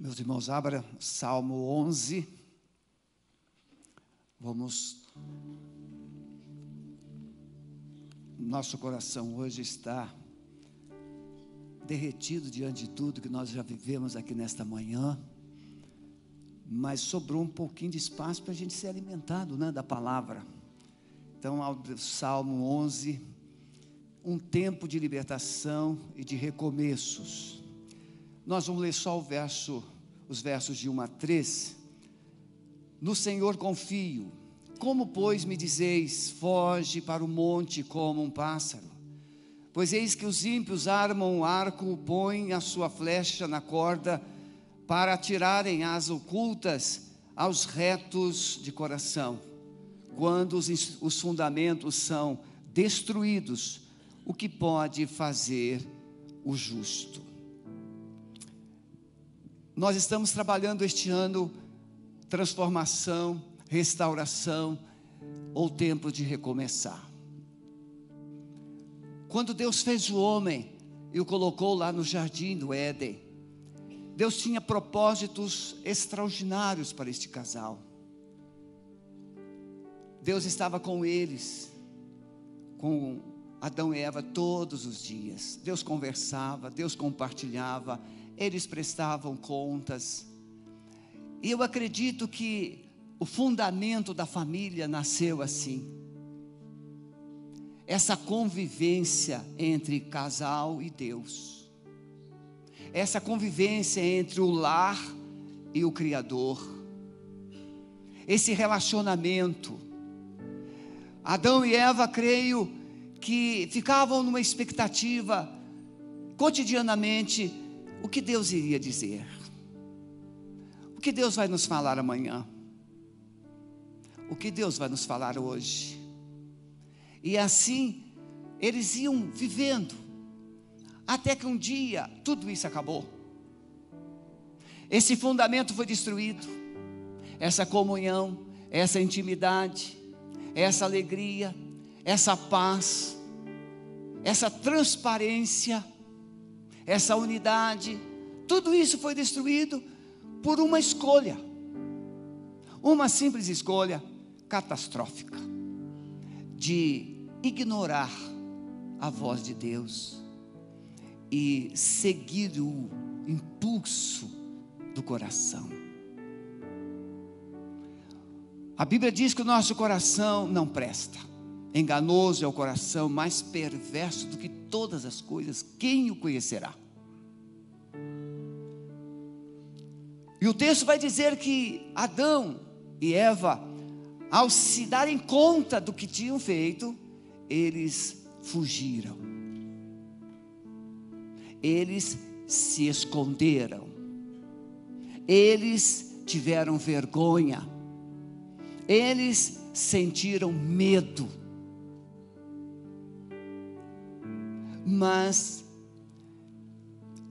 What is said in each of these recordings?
Meus irmãos, abra Salmo 11. Vamos. Nosso coração hoje está derretido diante de tudo que nós já vivemos aqui nesta manhã, mas sobrou um pouquinho de espaço para a gente ser alimentado né, da palavra. Então, ao Salmo 11, um tempo de libertação e de recomeços. Nós vamos ler só o verso, os versos de 1 a 3. No Senhor confio. Como, pois, me dizeis, foge para o monte como um pássaro? Pois eis que os ímpios armam o arco, põem a sua flecha na corda, para atirarem as ocultas aos retos de coração. Quando os, os fundamentos são destruídos, o que pode fazer o justo? Nós estamos trabalhando este ano transformação, restauração ou tempo de recomeçar. Quando Deus fez o homem e o colocou lá no jardim do Éden, Deus tinha propósitos extraordinários para este casal. Deus estava com eles, com Adão e Eva todos os dias. Deus conversava, Deus compartilhava, eles prestavam contas. E eu acredito que o fundamento da família nasceu assim. Essa convivência entre casal e Deus. Essa convivência entre o lar e o Criador. Esse relacionamento. Adão e Eva, creio que ficavam numa expectativa cotidianamente o que Deus iria dizer? O que Deus vai nos falar amanhã? O que Deus vai nos falar hoje? E assim, eles iam vivendo, até que um dia tudo isso acabou. Esse fundamento foi destruído, essa comunhão, essa intimidade, essa alegria, essa paz, essa transparência essa unidade, tudo isso foi destruído por uma escolha, uma simples escolha catastrófica de ignorar a voz de Deus e seguir o impulso do coração. A Bíblia diz que o nosso coração não presta. Enganoso é o coração, mais perverso do que todas as coisas, quem o conhecerá? E o texto vai dizer que Adão e Eva, ao se darem conta do que tinham feito, eles fugiram. Eles se esconderam. Eles tiveram vergonha. Eles sentiram medo. Mas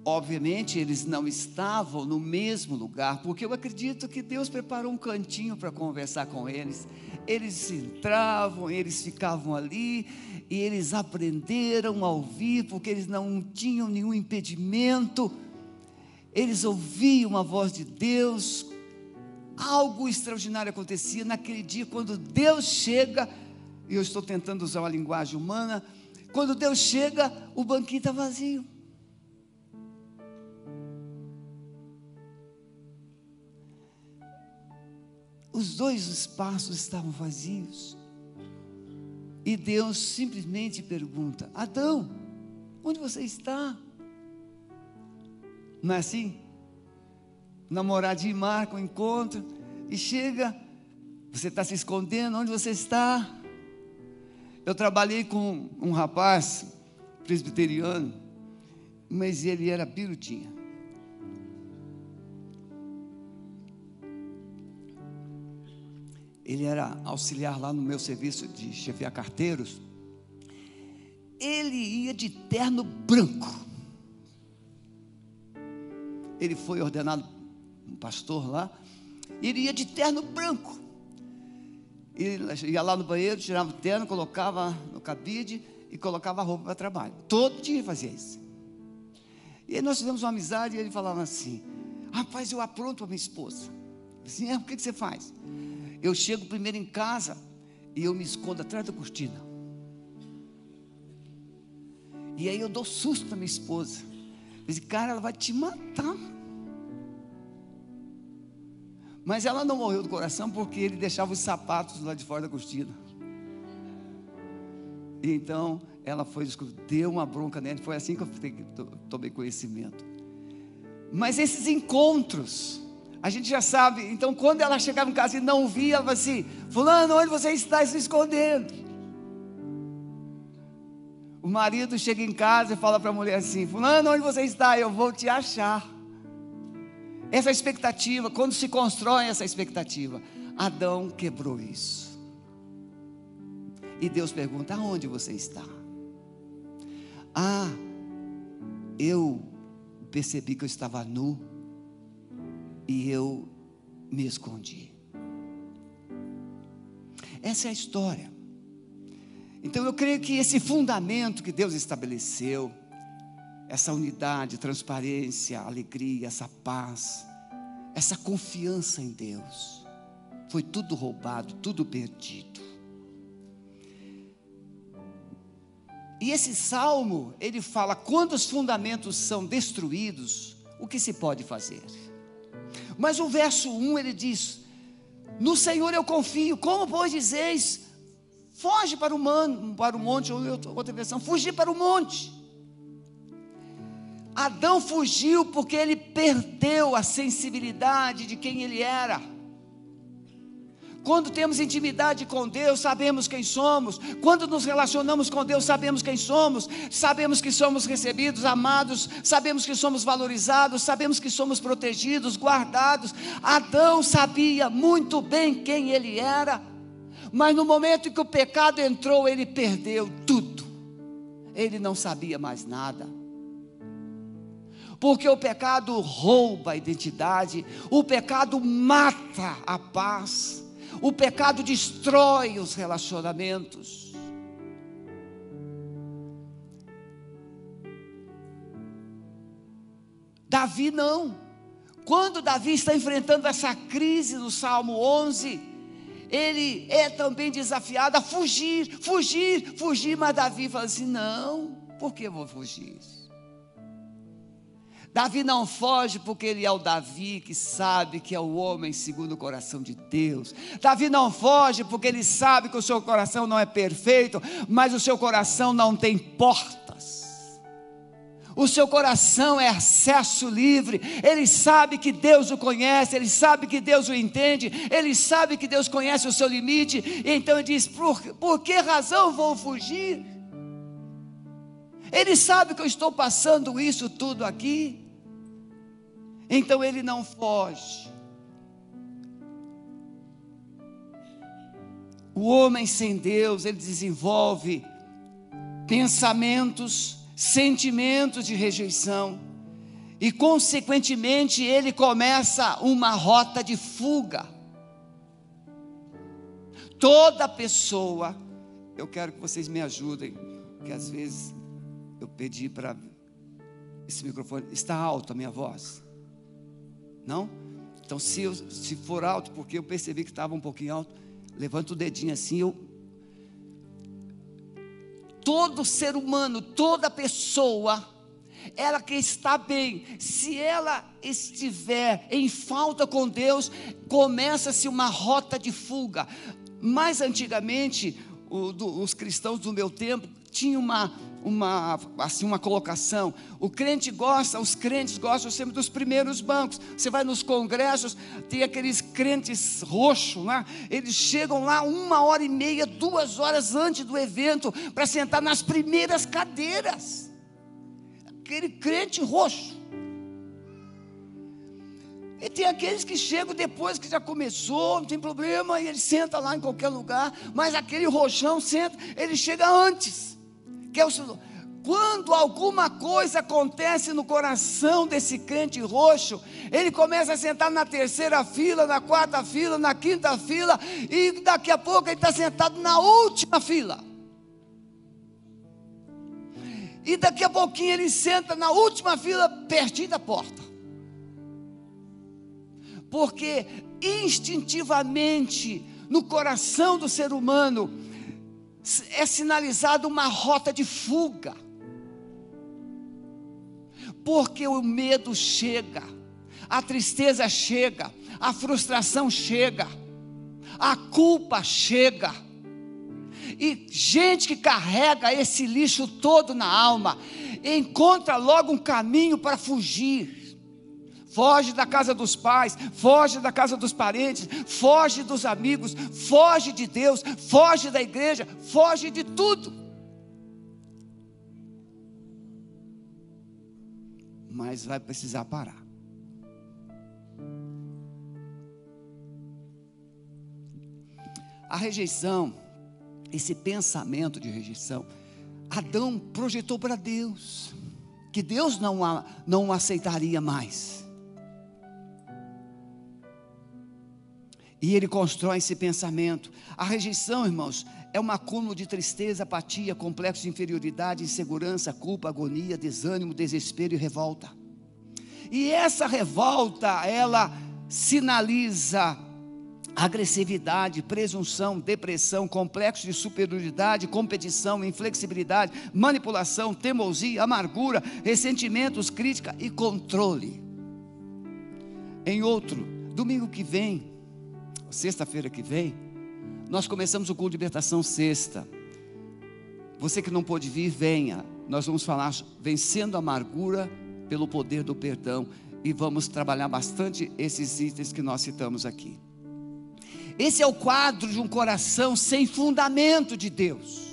Obviamente, eles não estavam no mesmo lugar, porque eu acredito que Deus preparou um cantinho para conversar com eles. Eles entravam, eles ficavam ali, e eles aprenderam a ouvir, porque eles não tinham nenhum impedimento. Eles ouviam a voz de Deus. Algo extraordinário acontecia naquele dia, quando Deus chega, e eu estou tentando usar uma linguagem humana, quando Deus chega, o banquinho está vazio. Os dois espaços estavam vazios. E Deus simplesmente pergunta: Adão, onde você está? Não é assim? Namoradinho marca um encontro e chega, você está se escondendo, onde você está? Eu trabalhei com um rapaz presbiteriano, mas ele era pirutinha. ele era auxiliar lá no meu serviço de chefiar carteiros. Ele ia de terno branco. Ele foi ordenado um pastor lá. Ele ia de terno branco. Ele ia lá no banheiro, tirava o terno, colocava no cabide e colocava a roupa para trabalho. Todo dia fazia isso. E aí nós fizemos uma amizade e ele falava assim: Rapaz, eu apronto a minha esposa. Assim, é, o que, que você faz? Eu chego primeiro em casa e eu me escondo atrás da cortina. E aí eu dou susto para minha esposa. Eu disse, cara, ela vai te matar. Mas ela não morreu do coração porque ele deixava os sapatos lá de fora da cortina. E então ela foi, deu uma bronca nele. Foi assim que eu tomei conhecimento. Mas esses encontros, a gente já sabe. Então, quando ela chegava em casa e não via, ela falava assim: Fulano, onde você está se escondendo? O marido chega em casa e fala para a mulher assim: Fulano, onde você está? Eu vou te achar. Essa expectativa, quando se constrói essa expectativa, Adão quebrou isso. E Deus pergunta: aonde você está? Ah, eu percebi que eu estava nu e eu me escondi. Essa é a história. Então eu creio que esse fundamento que Deus estabeleceu, essa unidade, transparência, alegria, essa paz, essa confiança em Deus, foi tudo roubado, tudo perdido. E esse salmo, ele fala: quando os fundamentos são destruídos, o que se pode fazer? Mas o verso 1 ele diz: No Senhor eu confio, como pois dizeis, foge para o, man, para o monte, ou outra versão, fugir para o monte. Adão fugiu porque ele perdeu a sensibilidade de quem ele era. Quando temos intimidade com Deus, sabemos quem somos. Quando nos relacionamos com Deus, sabemos quem somos. Sabemos que somos recebidos, amados. Sabemos que somos valorizados. Sabemos que somos protegidos, guardados. Adão sabia muito bem quem ele era. Mas no momento em que o pecado entrou, ele perdeu tudo. Ele não sabia mais nada porque o pecado rouba a identidade, o pecado mata a paz, o pecado destrói os relacionamentos. Davi não. Quando Davi está enfrentando essa crise no Salmo 11, ele é também desafiado a fugir, fugir, fugir, mas Davi fala assim: não, por que eu vou fugir? Davi não foge porque ele é o Davi que sabe que é o homem segundo o coração de Deus. Davi não foge porque ele sabe que o seu coração não é perfeito, mas o seu coração não tem portas. O seu coração é acesso livre. Ele sabe que Deus o conhece, ele sabe que Deus o entende, ele sabe que Deus conhece o seu limite. Então ele diz: por, por que razão vou fugir? Ele sabe que eu estou passando isso tudo aqui. Então ele não foge. O homem sem Deus, ele desenvolve pensamentos, sentimentos de rejeição. E, consequentemente, ele começa uma rota de fuga. Toda pessoa, eu quero que vocês me ajudem, que às vezes eu pedi para esse microfone, está alto a minha voz? Não? Então, se, eu, se for alto, porque eu percebi que estava um pouquinho alto, levanta o dedinho assim, eu. Todo ser humano, toda pessoa, ela que está bem, se ela estiver em falta com Deus, começa-se uma rota de fuga. Mais antigamente, o, do, os cristãos do meu tempo tinham uma, uma, assim, uma colocação. O crente gosta, os crentes gostam sempre dos primeiros bancos. Você vai nos congressos, tem aqueles crentes roxos, né? eles chegam lá uma hora e meia, duas horas antes do evento, para sentar nas primeiras cadeiras. Aquele crente roxo. E tem aqueles que chegam depois que já começou, não tem problema, e ele senta lá em qualquer lugar, mas aquele roxão senta, ele chega antes que é o quando alguma coisa acontece no coração desse crente roxo, ele começa a sentar na terceira fila, na quarta fila, na quinta fila, e daqui a pouco ele está sentado na última fila. E daqui a pouquinho ele senta na última fila, pertinho da porta. porque instintivamente no coração do ser humano é sinalizada uma rota de fuga. Porque o medo chega, a tristeza chega, a frustração chega, a culpa chega. E gente que carrega esse lixo todo na alma, encontra logo um caminho para fugir foge da casa dos pais, foge da casa dos parentes, foge dos amigos, foge de Deus, foge da igreja, foge de tudo. Mas vai precisar parar. A rejeição, esse pensamento de rejeição, Adão projetou para Deus, que Deus não, a, não aceitaria mais. E ele constrói esse pensamento. A rejeição, irmãos, é um acúmulo de tristeza, apatia, complexo de inferioridade, insegurança, culpa, agonia, desânimo, desespero e revolta. E essa revolta, ela sinaliza agressividade, presunção, depressão, complexo de superioridade, competição, inflexibilidade, manipulação, teimosia, amargura, ressentimentos, crítica e controle. Em outro, domingo que vem, sexta-feira que vem, nós começamos o culto de libertação sexta. Você que não pôde vir, venha. Nós vamos falar vencendo a amargura pelo poder do perdão e vamos trabalhar bastante esses itens que nós citamos aqui. Esse é o quadro de um coração sem fundamento de Deus.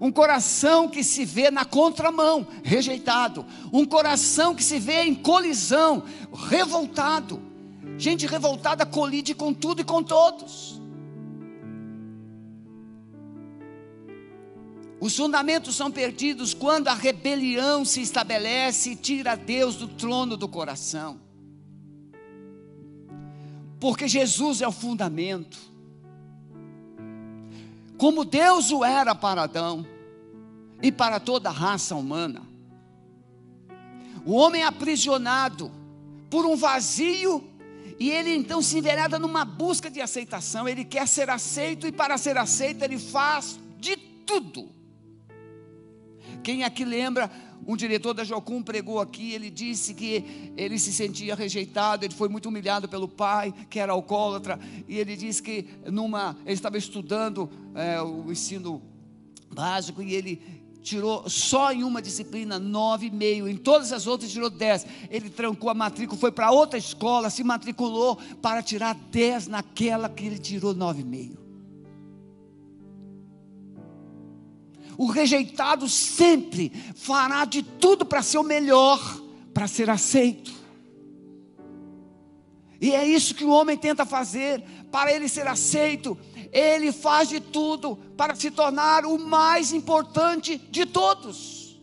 Um coração que se vê na contramão, rejeitado. Um coração que se vê em colisão, revoltado Gente revoltada colide com tudo e com todos. Os fundamentos são perdidos quando a rebelião se estabelece e tira Deus do trono do coração. Porque Jesus é o fundamento. Como Deus o era para Adão e para toda a raça humana. O homem é aprisionado por um vazio e ele então se envereda numa busca de aceitação. Ele quer ser aceito e para ser aceito ele faz de tudo. Quem aqui lembra, um diretor da Jocum pregou aqui, ele disse que ele se sentia rejeitado, ele foi muito humilhado pelo pai, que era alcoólatra, e ele disse que numa, ele estava estudando é, o ensino básico e ele tirou só em uma disciplina nove e meio, em todas as outras tirou dez. Ele trancou a matrícula, foi para outra escola, se matriculou para tirar dez naquela que ele tirou nove e meio. O rejeitado sempre fará de tudo para ser o melhor, para ser aceito. E é isso que o homem tenta fazer, para ele ser aceito, ele faz de tudo para se tornar o mais importante de todos.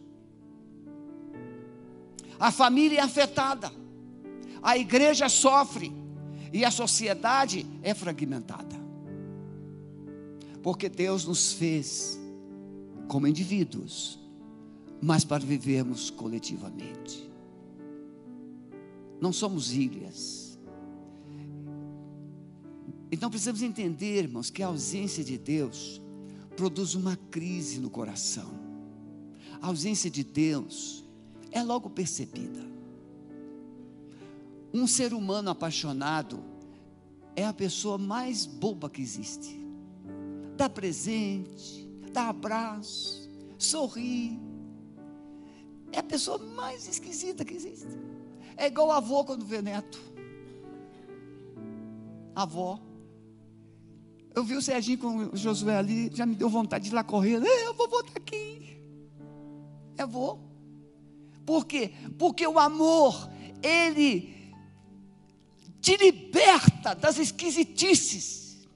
A família é afetada, a igreja sofre e a sociedade é fragmentada. Porque Deus nos fez como indivíduos, mas para vivermos coletivamente. Não somos ilhas então precisamos entender, irmãos, que a ausência de Deus produz uma crise no coração. A ausência de Deus é logo percebida. Um ser humano apaixonado é a pessoa mais boba que existe. Dá presente, dá abraço, sorri. É a pessoa mais esquisita que existe. É igual avô quando vê neto. Avó. Eu vi o Serginho com o Josué ali, já me deu vontade de ir lá correr. Eu vou voltar aqui. Eu vou. Por quê? Porque o amor, ele te liberta das esquisitices.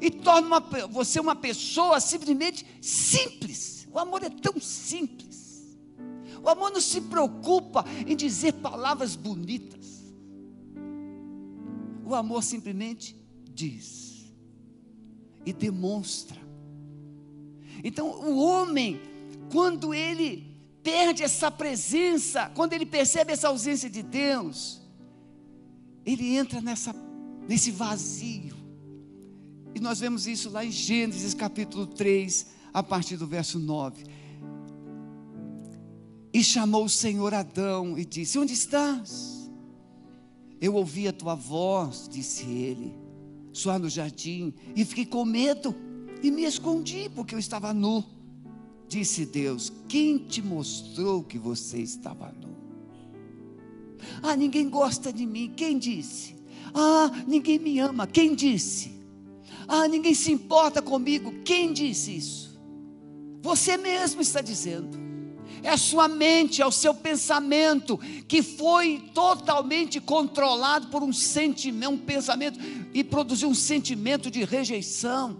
E torna uma, você uma pessoa simplesmente simples. O amor é tão simples. O amor não se preocupa em dizer palavras bonitas. O amor simplesmente diz e demonstra. Então, o homem, quando ele perde essa presença, quando ele percebe essa ausência de Deus, ele entra nessa, nesse vazio. E nós vemos isso lá em Gênesis capítulo 3, a partir do verso 9. E chamou o Senhor Adão e disse: Onde estás? Eu ouvi a tua voz, disse ele, soar no jardim, e fiquei com medo e me escondi, porque eu estava nu. Disse Deus: Quem te mostrou que você estava nu? Ah, ninguém gosta de mim. Quem disse? Ah, ninguém me ama. Quem disse? Ah, ninguém se importa comigo. Quem disse isso? Você mesmo está dizendo. É a sua mente, é o seu pensamento que foi totalmente controlado por um sentimento, um pensamento e produziu um sentimento de rejeição.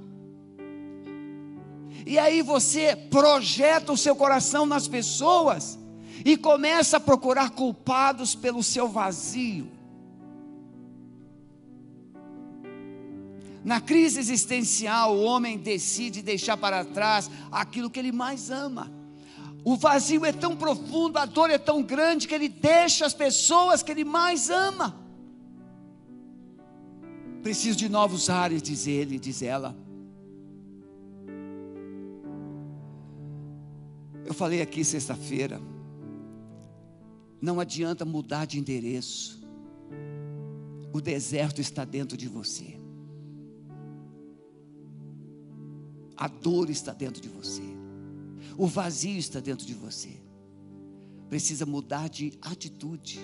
E aí você projeta o seu coração nas pessoas e começa a procurar culpados pelo seu vazio. Na crise existencial, o homem decide deixar para trás aquilo que ele mais ama. O vazio é tão profundo, a dor é tão grande que ele deixa as pessoas que ele mais ama. Preciso de novos ares, diz ele, diz ela. Eu falei aqui sexta-feira. Não adianta mudar de endereço. O deserto está dentro de você. A dor está dentro de você. O vazio está dentro de você. Precisa mudar de atitude.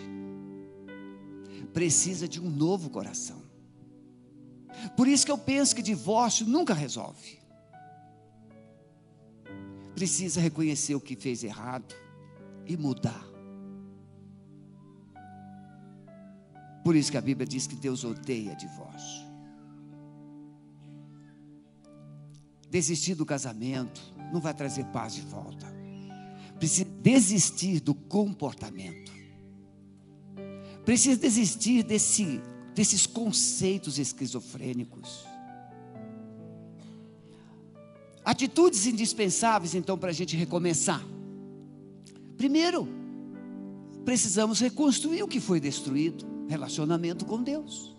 Precisa de um novo coração. Por isso que eu penso que divórcio nunca resolve. Precisa reconhecer o que fez errado e mudar. Por isso que a Bíblia diz que Deus odeia divórcio. Desistir do casamento não vai trazer paz de volta. Precisa desistir do comportamento. Precisa desistir desse, desses conceitos esquizofrênicos. Atitudes indispensáveis, então, para a gente recomeçar. Primeiro, precisamos reconstruir o que foi destruído relacionamento com Deus.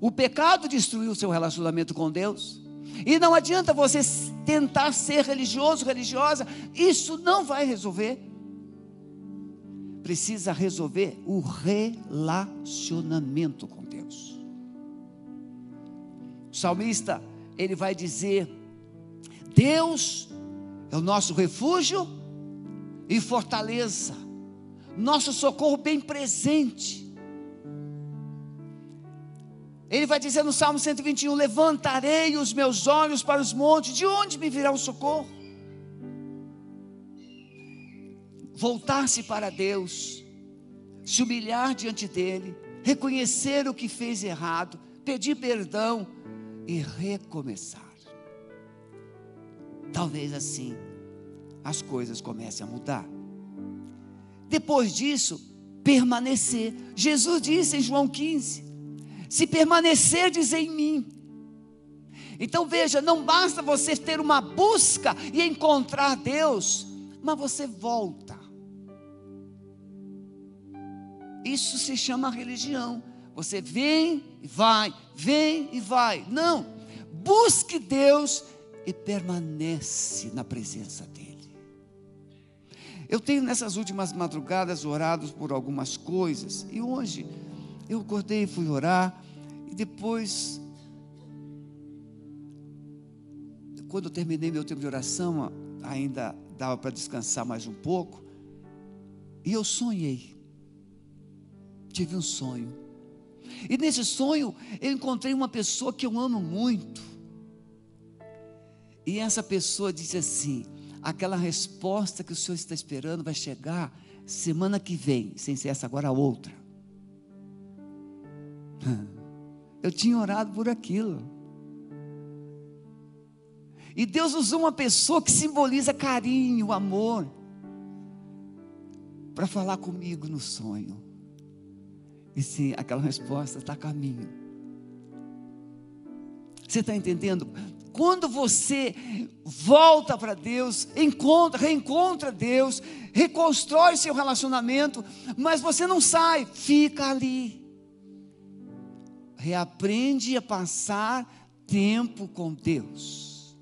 O pecado destruiu o seu relacionamento com Deus. E não adianta você tentar ser religioso, religiosa, isso não vai resolver. Precisa resolver o relacionamento com Deus. O salmista, ele vai dizer: Deus é o nosso refúgio e fortaleza, nosso socorro bem presente ele vai dizer no Salmo 121: Levantarei os meus olhos para os montes, de onde me virá o socorro? Voltar-se para Deus, se humilhar diante dEle, reconhecer o que fez errado, pedir perdão e recomeçar. Talvez assim as coisas comecem a mudar. Depois disso, permanecer. Jesus disse em João 15: se permanecerdes em mim. Então veja, não basta você ter uma busca e encontrar Deus, mas você volta. Isso se chama religião. Você vem e vai, vem e vai. Não, busque Deus e permanece na presença dEle. Eu tenho nessas últimas madrugadas orado por algumas coisas, e hoje eu acordei e fui orar, e depois, quando eu terminei meu tempo de oração, ainda dava para descansar mais um pouco, e eu sonhei. Tive um sonho. E nesse sonho eu encontrei uma pessoa que eu amo muito. E essa pessoa disse assim: aquela resposta que o senhor está esperando vai chegar semana que vem, sem ser essa agora a outra. Eu tinha orado por aquilo. E Deus usou uma pessoa que simboliza carinho, amor, para falar comigo no sonho. E sim, aquela resposta está a caminho. Você está entendendo? Quando você volta para Deus, encontra, reencontra Deus, reconstrói seu relacionamento, mas você não sai, fica ali reaprende a passar tempo com Deus.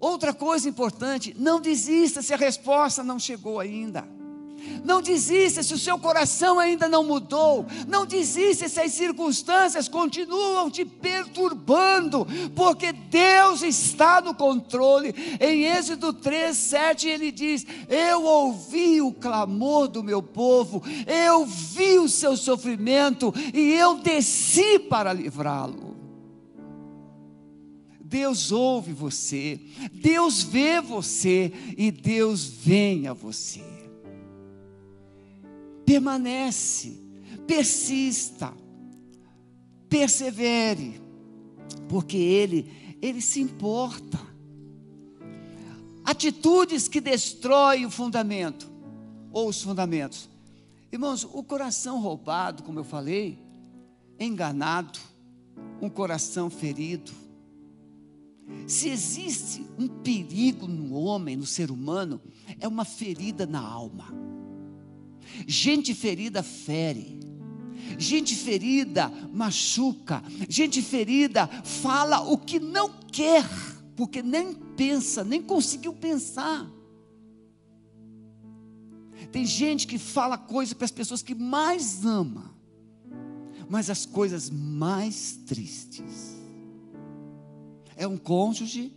Outra coisa importante, não desista se a resposta não chegou ainda. Não desista se o seu coração ainda não mudou. Não desista se as circunstâncias continuam te perturbando, porque Deus está no controle. Em Êxodo 3, 7, ele diz: Eu ouvi o clamor do meu povo, eu vi o seu sofrimento e eu desci para livrá-lo. Deus ouve você, Deus vê você e Deus vem a você permanece, persista, persevere, porque Ele, Ele se importa. Atitudes que destroem o fundamento, ou os fundamentos. Irmãos, o coração roubado, como eu falei, enganado, um coração ferido. Se existe um perigo no homem, no ser humano, é uma ferida na alma. Gente ferida fere. Gente ferida machuca. Gente ferida fala o que não quer, porque nem pensa, nem conseguiu pensar. Tem gente que fala coisa para as pessoas que mais ama, mas as coisas mais tristes. É um cônjuge,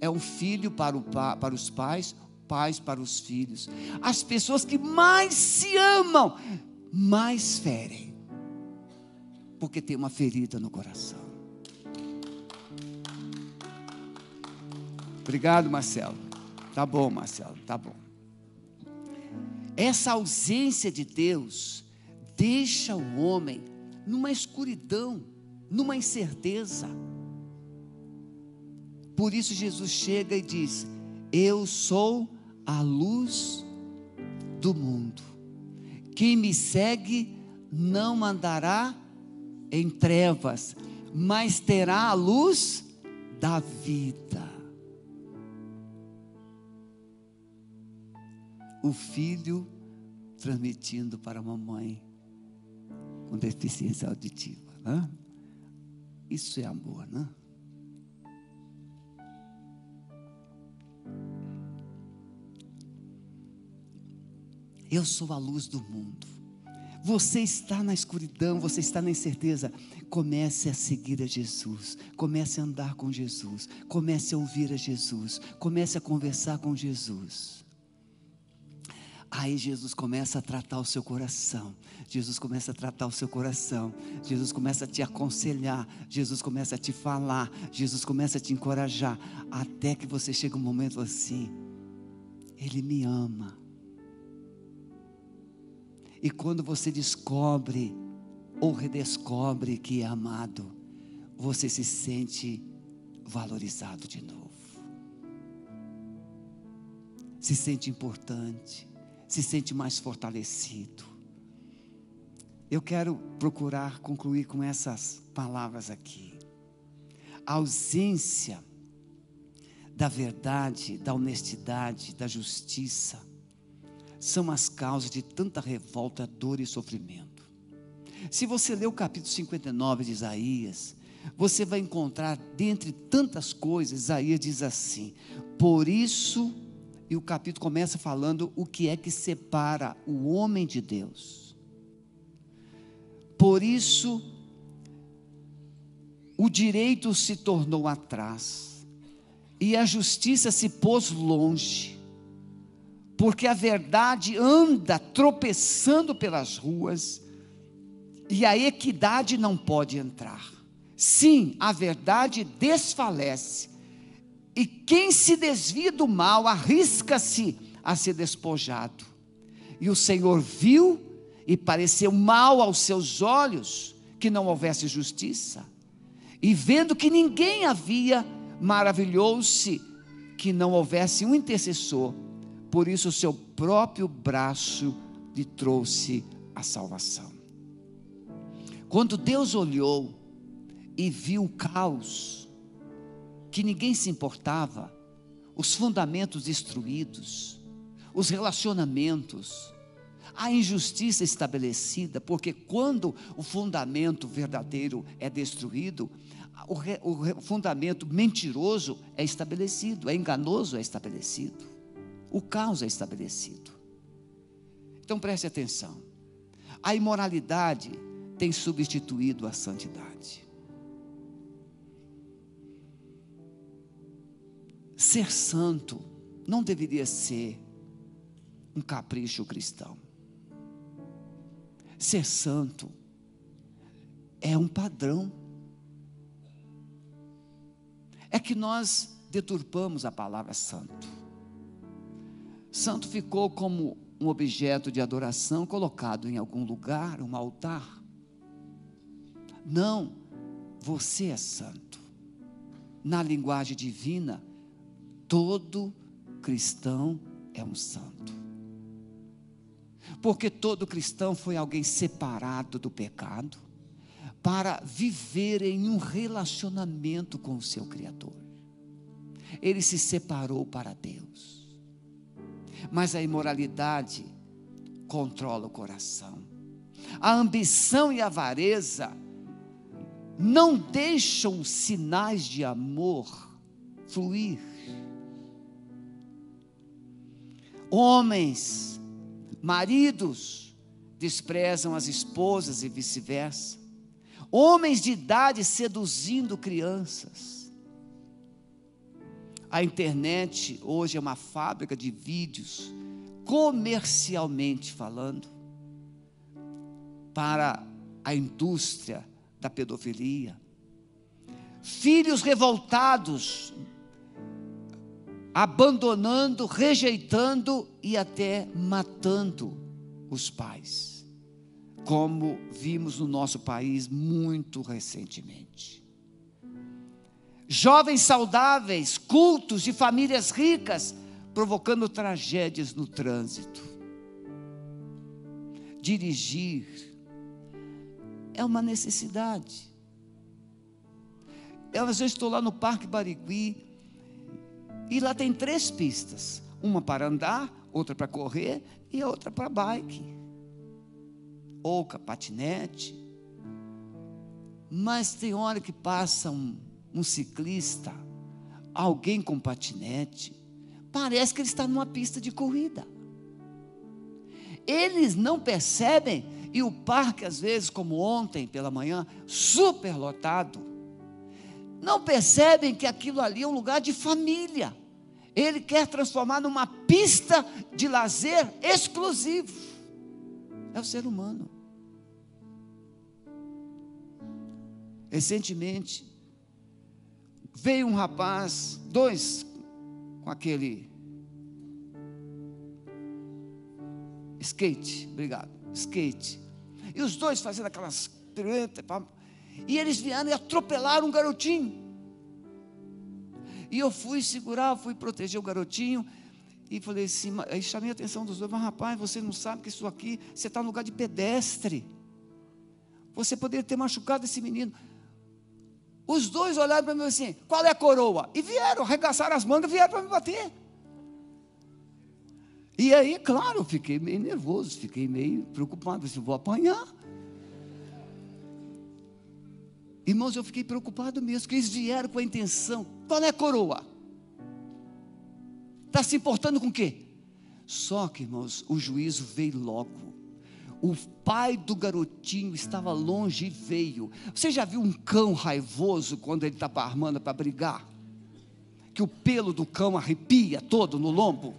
é um filho para, o, para os pais, pais para os filhos. As pessoas que mais se amam, mais ferem, porque tem uma ferida no coração. Obrigado, Marcelo. Tá bom, Marcelo, tá bom. Essa ausência de Deus deixa o homem numa escuridão, numa incerteza. Por isso Jesus chega e diz: Eu sou a luz do mundo. Quem me segue não andará em trevas, mas terá a luz da vida. O filho transmitindo para a mamãe com deficiência auditiva. Né? Isso é amor, né? Eu sou a luz do mundo. Você está na escuridão, você está na incerteza. Comece a seguir a Jesus, comece a andar com Jesus, comece a ouvir a Jesus, comece a conversar com Jesus. Aí Jesus começa a tratar o seu coração. Jesus começa a tratar o seu coração. Jesus começa a te aconselhar. Jesus começa a te falar. Jesus começa a te encorajar. Até que você chega um momento assim. Ele me ama. E quando você descobre ou redescobre que é amado, você se sente valorizado de novo. Se sente importante, se sente mais fortalecido. Eu quero procurar concluir com essas palavras aqui. A ausência da verdade, da honestidade, da justiça, são as causas de tanta revolta, dor e sofrimento. Se você ler o capítulo 59 de Isaías, você vai encontrar, dentre tantas coisas, Isaías diz assim: Por isso, e o capítulo começa falando o que é que separa o homem de Deus. Por isso, o direito se tornou atrás, e a justiça se pôs longe porque a verdade anda tropeçando pelas ruas e a equidade não pode entrar. Sim, a verdade desfalece, e quem se desvia do mal arrisca-se a ser despojado. E o Senhor viu e pareceu mal aos seus olhos que não houvesse justiça, e vendo que ninguém havia, maravilhou-se que não houvesse um intercessor por isso o seu próprio braço lhe trouxe a salvação. Quando Deus olhou e viu o caos, que ninguém se importava, os fundamentos destruídos, os relacionamentos, a injustiça estabelecida, porque quando o fundamento verdadeiro é destruído, o, re, o fundamento mentiroso é estabelecido, é enganoso é estabelecido, o caos é estabelecido. Então preste atenção, a imoralidade tem substituído a santidade. Ser santo não deveria ser um capricho cristão. Ser santo é um padrão. É que nós deturpamos a palavra santo. Santo ficou como um objeto de adoração colocado em algum lugar, um altar. Não, você é santo. Na linguagem divina, todo cristão é um santo porque todo cristão foi alguém separado do pecado para viver em um relacionamento com o seu Criador. Ele se separou para Deus. Mas a imoralidade controla o coração. A ambição e a avareza não deixam sinais de amor fluir. Homens Maridos desprezam as esposas e vice-versa. Homens de idade seduzindo crianças. A internet hoje é uma fábrica de vídeos, comercialmente falando, para a indústria da pedofilia. Filhos revoltados abandonando, rejeitando e até matando os pais, como vimos no nosso país muito recentemente. Jovens saudáveis, cultos de famílias ricas, provocando tragédias no trânsito. Dirigir é uma necessidade. Eu, às vezes estou lá no Parque Barigui, e lá tem três pistas: uma para andar, outra para correr e a outra para bike. Ou patinete. Mas tem hora que passa um, um ciclista, alguém com patinete, parece que ele está numa pista de corrida. Eles não percebem, e o parque, às vezes, como ontem pela manhã, super lotado, não percebem que aquilo ali é um lugar de família. Ele quer transformar numa pista de lazer exclusivo. É o ser humano. Recentemente, veio um rapaz, dois, com aquele skate, obrigado, skate. E os dois fazendo aquelas piruetas, e eles vieram e atropelaram um garotinho. E eu fui segurar, fui proteger o garotinho. E falei assim, aí chamei a atenção dos dois, mas rapaz, você não sabe que isso aqui, você está no lugar de pedestre. Você poderia ter machucado esse menino. Os dois olharam para mim assim, qual é a coroa? E vieram, arregaçaram as mangas e vieram para me bater. E aí, claro, fiquei meio nervoso, fiquei meio preocupado, se vou apanhar. Irmãos, eu fiquei preocupado mesmo, que eles vieram com a intenção. Qual é a coroa? Está se importando com o quê? Só que, irmãos, o juízo veio logo. O pai do garotinho estava longe e veio. Você já viu um cão raivoso quando ele está armando para brigar? Que o pelo do cão arrepia todo no lombo?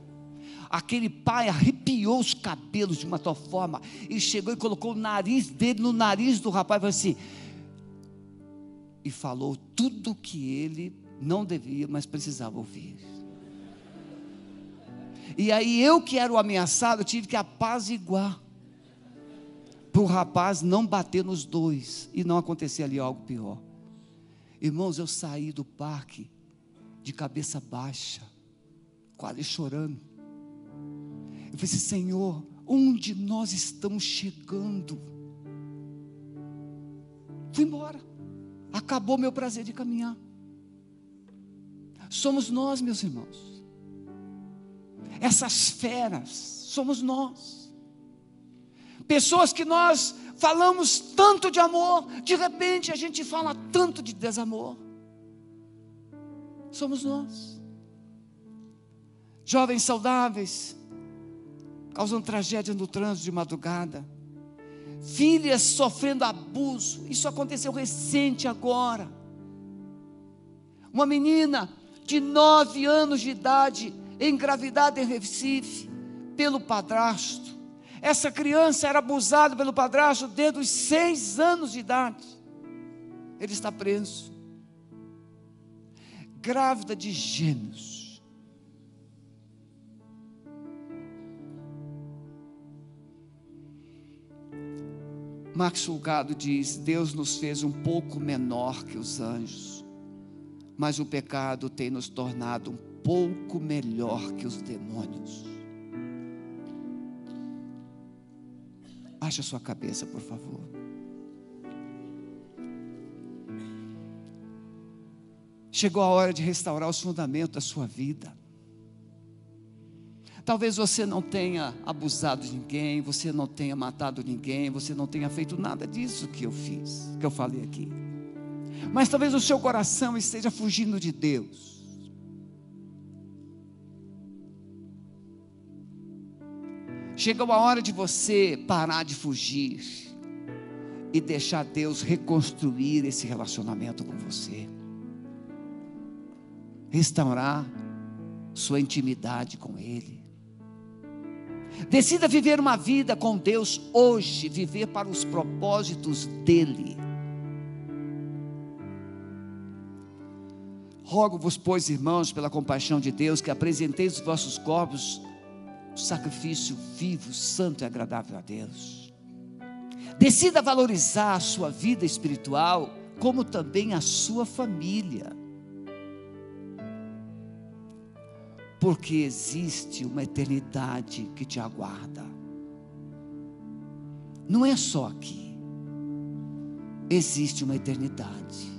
Aquele pai arrepiou os cabelos de uma tal forma. e chegou e colocou o nariz dele no nariz do rapaz e falou assim: e falou tudo que ele não devia, mas precisava ouvir. E aí eu que era o ameaçado, tive que apaziguar. Para o rapaz não bater nos dois e não acontecer ali algo pior. Irmãos, eu saí do parque de cabeça baixa, quase chorando. Eu falei assim, Senhor, onde nós estamos chegando? Fui embora acabou meu prazer de caminhar. Somos nós, meus irmãos. Essas feras, somos nós. Pessoas que nós falamos tanto de amor, de repente a gente fala tanto de desamor. Somos nós. Jovens saudáveis, causando tragédia no trânsito de madrugada. Filhas sofrendo abuso. Isso aconteceu recente agora. Uma menina de nove anos de idade, engravidada em Recife, pelo padrasto. Essa criança era abusada pelo padrasto desde os seis anos de idade. Ele está preso. Grávida de gêmeos. Max Sulgado diz: Deus nos fez um pouco menor que os anjos, mas o pecado tem nos tornado um pouco melhor que os demônios. Baixe a sua cabeça, por favor. Chegou a hora de restaurar os fundamentos da sua vida. Talvez você não tenha abusado de ninguém, você não tenha matado ninguém, você não tenha feito nada disso que eu fiz, que eu falei aqui. Mas talvez o seu coração esteja fugindo de Deus. Chegou a hora de você parar de fugir e deixar Deus reconstruir esse relacionamento com você. Restaurar sua intimidade com Ele. Decida viver uma vida com Deus hoje, viver para os propósitos dEle. Rogo-vos, pois, irmãos, pela compaixão de Deus, que apresenteis os vossos corpos sacrifício vivo, santo e agradável a Deus. Decida valorizar a sua vida espiritual, como também a sua família. Porque existe uma eternidade que te aguarda. Não é só aqui. Existe uma eternidade.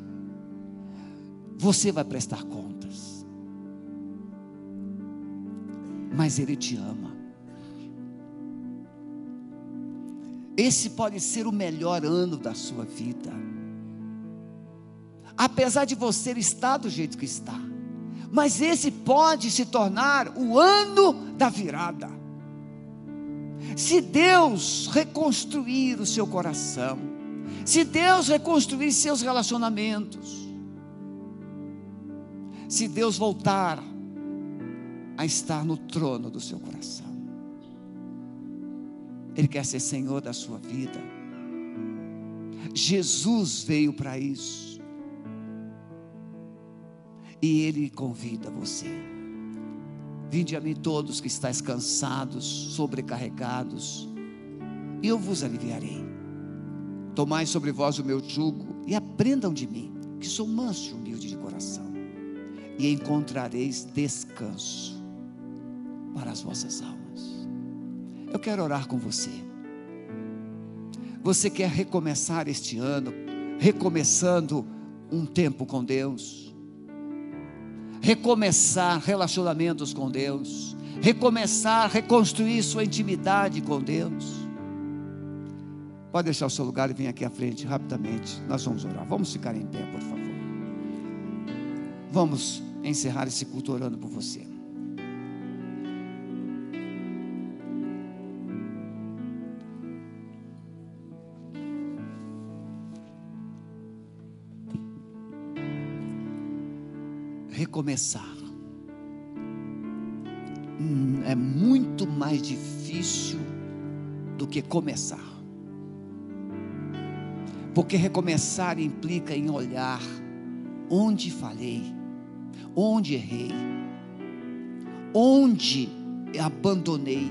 Você vai prestar contas. Mas Ele te ama. Esse pode ser o melhor ano da sua vida. Apesar de você estar do jeito que está. Mas esse pode se tornar o ano da virada. Se Deus reconstruir o seu coração, se Deus reconstruir seus relacionamentos, se Deus voltar a estar no trono do seu coração. Ele quer ser Senhor da sua vida. Jesus veio para isso. E Ele convida você. Vinde a mim todos que estáis cansados, sobrecarregados, e eu vos aliviarei. Tomai sobre vós o meu jugo e aprendam de mim, que sou manso e humilde de coração, e encontrareis descanso para as vossas almas. Eu quero orar com você. Você quer recomeçar este ano, recomeçando um tempo com Deus, recomeçar relacionamentos com Deus, recomeçar, reconstruir sua intimidade com Deus. Pode deixar o seu lugar e vir aqui à frente rapidamente. Nós vamos orar. Vamos ficar em pé, por favor. Vamos encerrar esse culto orando por você. Recomeçar. Hum, é muito mais difícil do que começar. Porque recomeçar implica em olhar onde falhei, onde errei, onde abandonei.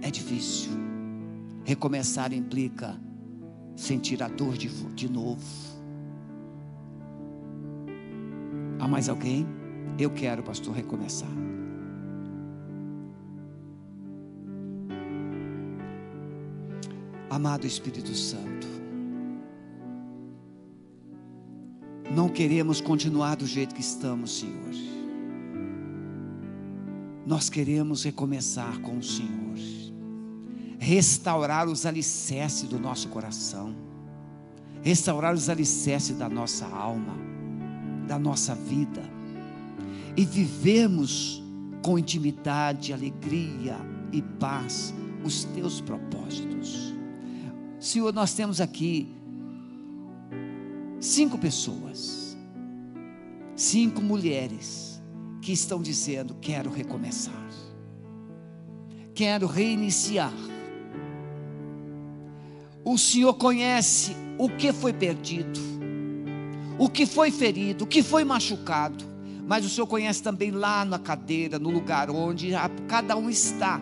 É difícil. Recomeçar implica sentir a dor de, de novo Há mais alguém? Eu quero, pastor, recomeçar. Amado Espírito Santo, não queremos continuar do jeito que estamos, Senhor. Nós queremos recomeçar com o Senhor. restaurar os alicerces do nosso coração, restaurar os alicerces da nossa alma, da nossa vida, e vivermos com intimidade, alegria e paz os teus propósitos. Senhor, nós temos aqui cinco pessoas, cinco mulheres que estão dizendo: quero recomeçar, quero reiniciar. O Senhor conhece o que foi perdido, o que foi ferido, o que foi machucado, mas o Senhor conhece também lá na cadeira, no lugar onde cada um está,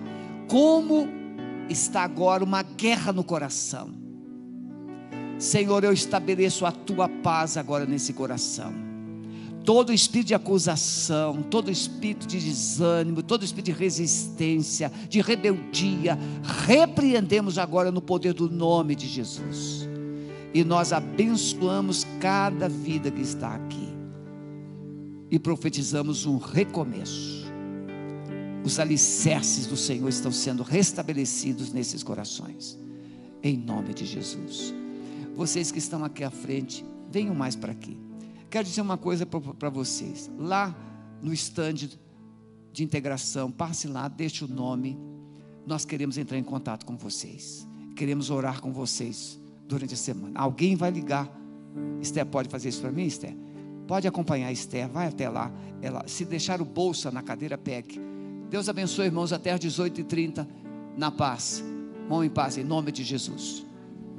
como está agora uma guerra no coração Senhor, eu estabeleço a tua paz agora nesse coração. Todo espírito de acusação, todo espírito de desânimo, todo espírito de resistência, de rebeldia, repreendemos agora no poder do nome de Jesus. E nós abençoamos cada vida que está aqui. E profetizamos um recomeço. Os alicerces do Senhor estão sendo restabelecidos nesses corações. Em nome de Jesus. Vocês que estão aqui à frente, venham mais para aqui. Quero dizer uma coisa para vocês. Lá no stand de integração, passe lá, deixe o nome. Nós queremos entrar em contato com vocês. Queremos orar com vocês durante a semana. Alguém vai ligar. Esther, pode fazer isso para mim, Esther? Pode acompanhar a Esther, vai até lá. Ela, se deixar o bolsa na cadeira, pegue. Deus abençoe, irmãos, até às 18h30, na paz. Mão em paz, em nome de Jesus.